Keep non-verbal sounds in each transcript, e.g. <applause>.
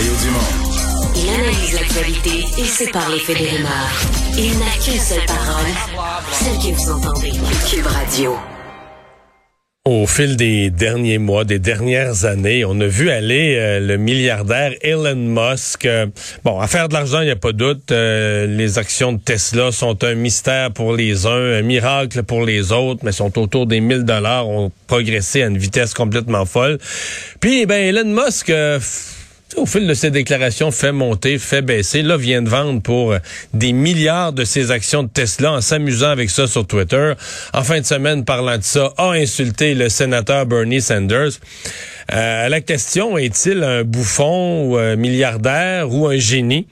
Mario Dumont. Il analyse l'actualité et sépare les faits des rumeurs. Il n'a qu'une seule parole, celle que vous entendez. Cube Radio. Au fil des derniers mois, des dernières années, on a vu aller euh, le milliardaire Elon Musk. Euh, bon, à faire de l'argent, il n'y a pas de doute. Euh, les actions de Tesla sont un mystère pour les uns, un miracle pour les autres, mais sont autour des 1000 dollars, ont progressé à une vitesse complètement folle. Puis, ben, Elon Musk au fil de ses déclarations, fait monter, fait baisser. Là, vient de vendre pour euh, des milliards de ses actions de Tesla en s'amusant avec ça sur Twitter. En fin de semaine, parlant de ça, a insulté le sénateur Bernie Sanders. Euh, la question, est-il un bouffon ou un milliardaire ou un génie?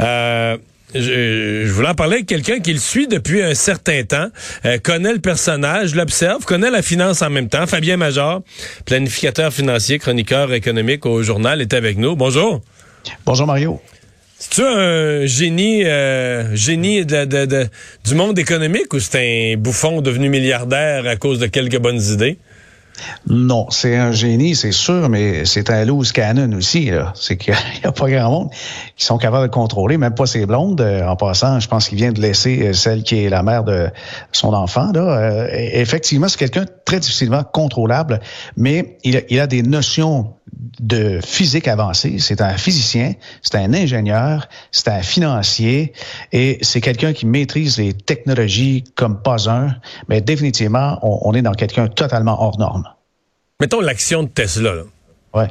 Euh, je, voulais en parler avec quelqu'un qui le suit depuis un certain temps, euh, connaît le personnage, l'observe, connaît la finance en même temps. Fabien Major, planificateur financier, chroniqueur économique au journal, est avec nous. Bonjour. Bonjour Mario. C'est-tu un génie, euh, génie de, du monde économique ou c'est un bouffon devenu milliardaire à cause de quelques bonnes idées? Non, c'est un génie, c'est sûr, mais c'est un loose canon aussi. C'est qu'il n'y <laughs> a pas grand monde qui sont capables de contrôler, même pas ses blondes. Euh, en passant, je pense qu'il vient de laisser euh, celle qui est la mère de son enfant. Euh, effectivement, c'est quelqu'un très difficilement contrôlable, mais il a des notions de physique avancée. C'est un physicien, c'est un ingénieur, c'est un financier et c'est quelqu'un qui maîtrise les technologies comme pas un. Mais définitivement, on, est dans quelqu'un totalement hors norme. Mettons l'action de Tesla. Là. Ouais.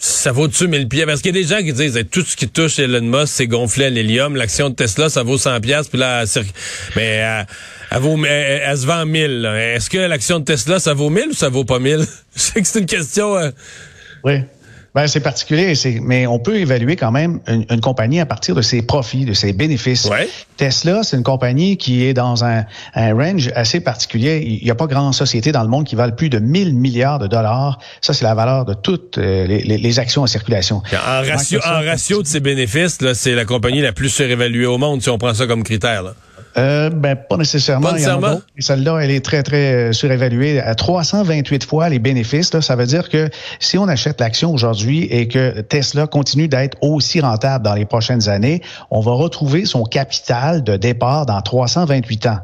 Ça vaut-tu 1000 pieds? Parce qu'il y a des gens qui disent tout ce qui touche Elon Musk, c'est gonflé à l'hélium. L'action de Tesla, ça vaut 100 pièces puis là, mais elle, vaut, elle, se vend 1000. Est-ce que l'action de Tesla, ça vaut 1000 ou ça vaut pas 1000? <laughs> Je sais que c'est une question... Euh, oui. Ben, c'est particulier, mais on peut évaluer quand même une, compagnie à partir de ses profits, de ses bénéfices. Tesla, c'est une compagnie qui est dans un, range assez particulier. Il n'y a pas grande société dans le monde qui valent plus de 1000 milliards de dollars. Ça, c'est la valeur de toutes euh, les, actions en circulation. En ratio, en ratio de ses bénéfices, c'est la compagnie la plus surévaluée au monde, si on prend ça comme critère. Là. Euh, ben, pas nécessairement. Pas Celle-là, elle est très, très euh, surévaluée à 328 fois les bénéfices. Là, ça veut dire que si on achète l'action aujourd'hui et que Tesla continue d'être aussi rentable dans les prochaines années, on va retrouver son capital de départ dans 328 ans.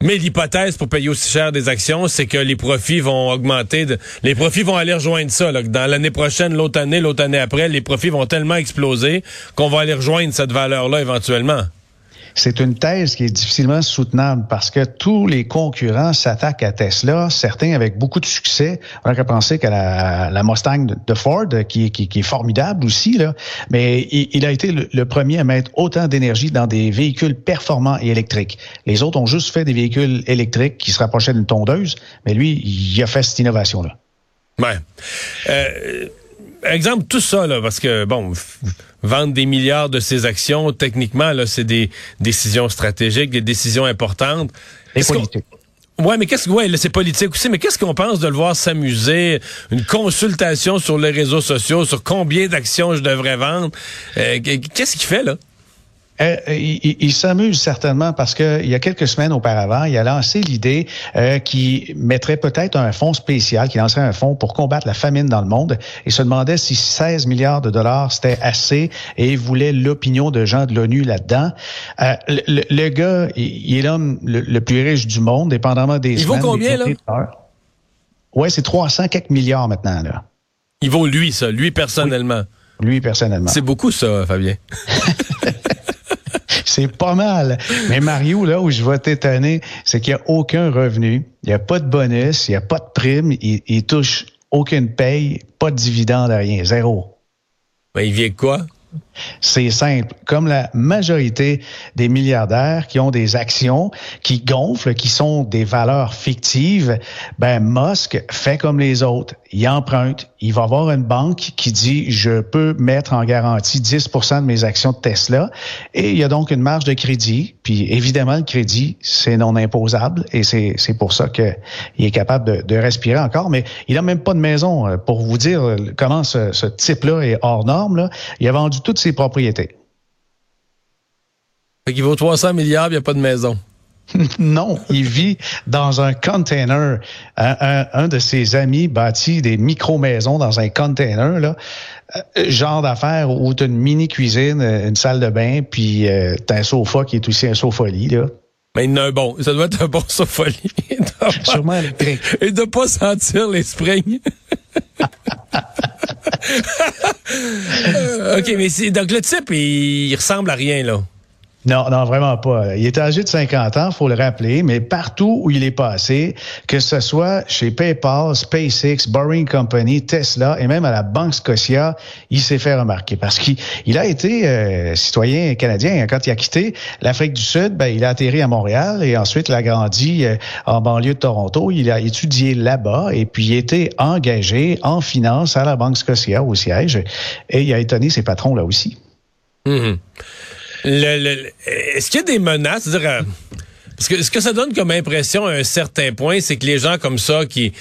Mais l'hypothèse pour payer aussi cher des actions, c'est que les profits vont augmenter. les profits vont aller rejoindre ça. Là, dans l'année prochaine, l'autre année, l'autre année après, les profits vont tellement exploser qu'on va aller rejoindre cette valeur-là éventuellement c'est une thèse qui est difficilement soutenable parce que tous les concurrents s'attaquent à Tesla, certains avec beaucoup de succès. On a penser qu'à la, Mustang de Ford, qui, est formidable aussi, là, mais il, a été le, premier à mettre autant d'énergie dans des véhicules performants et électriques. Les autres ont juste fait des véhicules électriques qui se rapprochaient d'une tondeuse, mais lui, il a fait cette innovation-là. Ouais. Euh, exemple, tout ça, là, parce que, bon, vendre des milliards de ses actions, techniquement, là, c'est des décisions stratégiques, des décisions importantes. Et politiques. Ouais, mais qu'est-ce que ouais, c'est politique aussi, mais qu'est-ce qu'on pense de le voir s'amuser, une consultation sur les réseaux sociaux sur combien d'actions je devrais vendre, euh, qu'est-ce qu'il fait là? Euh, il, s'amuse certainement parce que il y a quelques semaines auparavant, il a lancé l'idée euh, qui mettrait peut-être un fonds spécial, qui lancerait un fonds pour combattre la famine dans le monde. Il se demandait si 16 milliards de dollars c'était assez et il voulait l'opinion de gens de l'ONU là-dedans. Euh, le, gars, il, est l'homme le, plus riche du monde, dépendamment des. Il vaut combien là? Ouais, c'est 300 quelques milliards maintenant là. Il vaut lui ça, lui personnellement. Lui personnellement. C'est beaucoup ça, Fabien. <laughs> c'est pas mal. Mais Mario, là où je vais t'étonner, c'est qu'il n'y a aucun revenu, il n'y a pas de bonus, il n'y a pas de prime, il, il, touche aucune paye, pas de dividende, rien, zéro. Ben, il vient quoi? C'est simple. Comme la majorité des milliardaires qui ont des actions qui gonflent, qui sont des valeurs fictives, ben Musk fait comme les autres. Il emprunte. Il va avoir une banque qui dit je peux mettre en garantie 10% de mes actions de Tesla et il y a donc une marge de crédit. Puis évidemment le crédit c'est non imposable et c'est pour ça qu'il est capable de, respirer encore. Mais il a même pas de maison euh, pour vous dire comment ce, ce type-là est hors norme. Là. Il a vendu toutes ses propriétés. Fait qu'il vaut 300 milliards, il n'y a pas de maison. <laughs> non, il vit dans un container. Un, de ses amis bâtit des micro-maisons dans un container, là. Euh, genre d'affaires où tu as une mini-cuisine, une salle de bain, puis euh, tu as un sofa qui est aussi un sofa-lit, là. Mais il un bon. Ça doit être un bon sofa-lit. <laughs> Sûrement électrique. Et de pas sentir les springs. <laughs> <laughs> Euh, OK, mais donc le type, il ressemble à rien, là. Non, non, vraiment pas. Il est âgé de 50 ans, faut le rappeler, mais partout où il est passé, que ce soit chez PayPal, SpaceX, Boring Company, Tesla et même à la Banque Scotia, il s'est fait remarquer parce qu'il a été euh, citoyen canadien. Quand il a quitté l'Afrique du Sud, ben, il a atterri à Montréal et ensuite il a grandi euh, en banlieue de Toronto. Il a étudié là-bas et puis il était engagé en finance à la Banque Scotia au siège et il a étonné ses patrons là aussi. Mm-hmm. Est-ce qu'il y a des menaces? Euh, parce que ce que ça donne comme impression à un certain point, c'est que les gens comme ça qui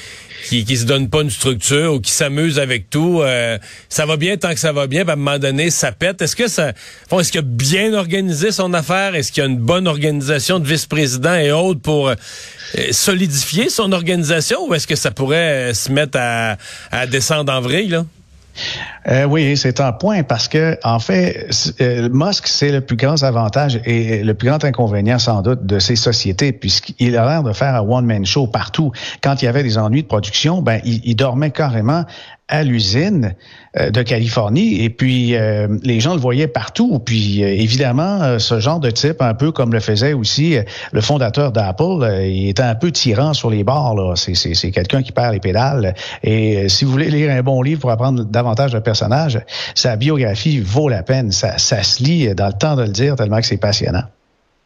qui, qui se donnent pas une structure ou qui s'amusent avec tout, euh, ça va bien tant que ça va bien, à un moment donné, ça pète. Est-ce que ça, est-ce qu'il a bien organisé son affaire? Est-ce qu'il y a une bonne organisation de vice-président et autres pour euh, solidifier son organisation, ou est-ce que ça pourrait se mettre à, à descendre en vrille là? Euh, oui, c'est un point parce que en fait, euh, Musk c'est le plus grand avantage et le plus grand inconvénient sans doute de ces sociétés puisqu'il a l'air de faire un one man show partout. Quand il y avait des ennuis de production, ben il dormait carrément à l'usine euh, de Californie et puis euh, les gens le voyaient partout. Puis euh, évidemment, ce genre de type, un peu comme le faisait aussi le fondateur d'Apple, il était un peu tyran sur les bords. C'est quelqu'un qui perd les pédales. Et si vous voulez lire un bon livre pour apprendre davantage de personnages, sa biographie vaut la peine. Ça, ça se lit dans le temps de le dire tellement que c'est passionnant.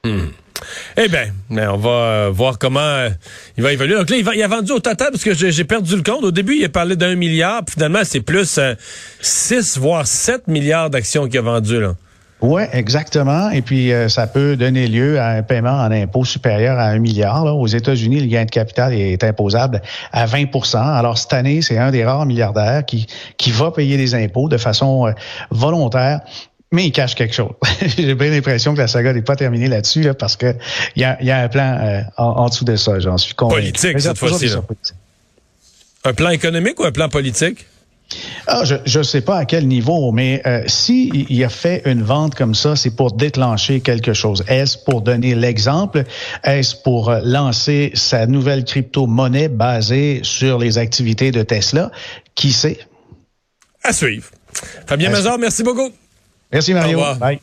Hmm. Eh bien, on va euh, voir comment euh, il va évoluer. Donc là, il, a vendu au total, parce que j'ai perdu le compte. Au début, il a parlé d'un milliard, puis finalement, c'est plus 6, euh, voire 7 milliards d'actions qu'il a vendues. Là. Oui, exactement. Et puis, ça peut donner lieu à un paiement en impôt supérieur à un milliard. Aux États-Unis, le gain de capital est imposable à 20% Alors, cette année, c'est un des rares milliardaires qui, qui va payer des impôts de façon volontaire mais il cache quelque chose. <laughs> J'ai bien l'impression que la saga n'est pas terminée là-dessus, là, parce qu'il y a, y a un plan euh, en, dessous de ça, j'en suis convaincu. Politique, cette fois-ci. Un plan économique ou un plan politique? Ah, je ne sais pas à quel niveau, mais euh, si il a fait une vente comme ça, c'est pour déclencher quelque chose. Est-ce pour donner l'exemple? Est-ce pour euh, lancer sa nouvelle crypto-monnaie basée sur les activités de Tesla? Qui sait? À suivre. Fabien Mazar, merci beaucoup. Merci Mario. Bye.